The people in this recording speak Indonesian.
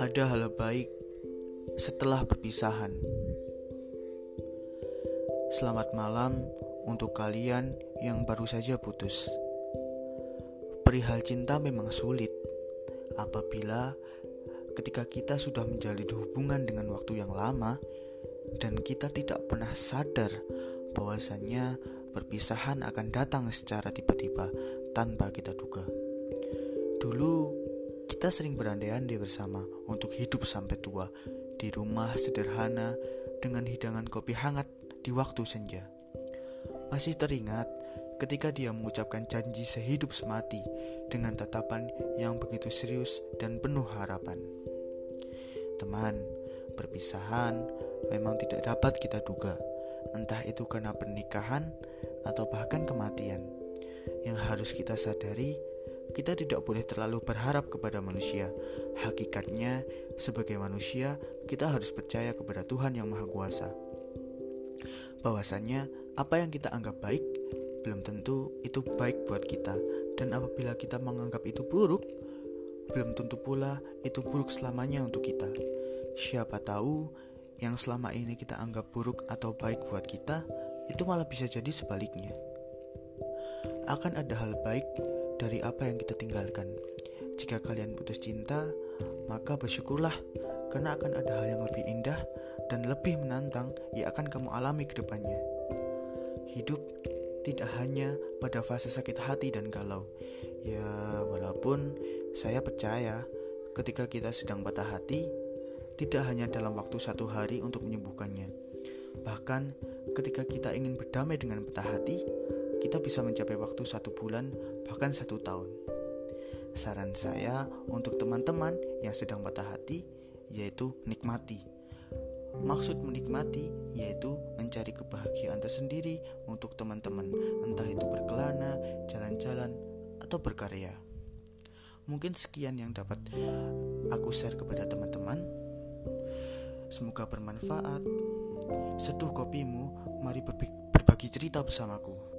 Ada hal baik setelah perpisahan. Selamat malam untuk kalian yang baru saja putus. Perihal cinta memang sulit apabila ketika kita sudah menjalin hubungan dengan waktu yang lama dan kita tidak pernah sadar bahwasannya perpisahan akan datang secara tiba-tiba tanpa kita duga. Dulu kita sering berandai-andai bersama untuk hidup sampai tua di rumah sederhana dengan hidangan kopi hangat di waktu senja. Masih teringat ketika dia mengucapkan janji sehidup semati dengan tatapan yang begitu serius dan penuh harapan. Teman, perpisahan memang tidak dapat kita duga, entah itu karena pernikahan atau bahkan kematian. Yang harus kita sadari, kita tidak boleh terlalu berharap kepada manusia. Hakikatnya, sebagai manusia, kita harus percaya kepada Tuhan yang Maha Kuasa. Bahwasannya, apa yang kita anggap baik belum tentu itu baik buat kita, dan apabila kita menganggap itu buruk, belum tentu pula itu buruk selamanya untuk kita. Siapa tahu yang selama ini kita anggap buruk atau baik buat kita, itu malah bisa jadi sebaliknya. Akan ada hal baik dari apa yang kita tinggalkan. Jika kalian putus cinta, maka bersyukurlah karena akan ada hal yang lebih indah dan lebih menantang yang akan kamu alami ke depannya. Hidup tidak hanya pada fase sakit hati dan galau. Ya, walaupun saya percaya ketika kita sedang patah hati, tidak hanya dalam waktu satu hari untuk menyembuhkannya. Bahkan ketika kita ingin berdamai dengan patah hati, kita bisa mencapai waktu satu bulan, bahkan satu tahun. Saran saya untuk teman-teman yang sedang patah hati, yaitu nikmati. Maksud menikmati yaitu mencari kebahagiaan tersendiri untuk teman-teman, entah itu berkelana, jalan-jalan, atau berkarya. Mungkin sekian yang dapat aku share kepada teman-teman. Semoga bermanfaat. Seduh kopimu, mari berbagi cerita bersamaku.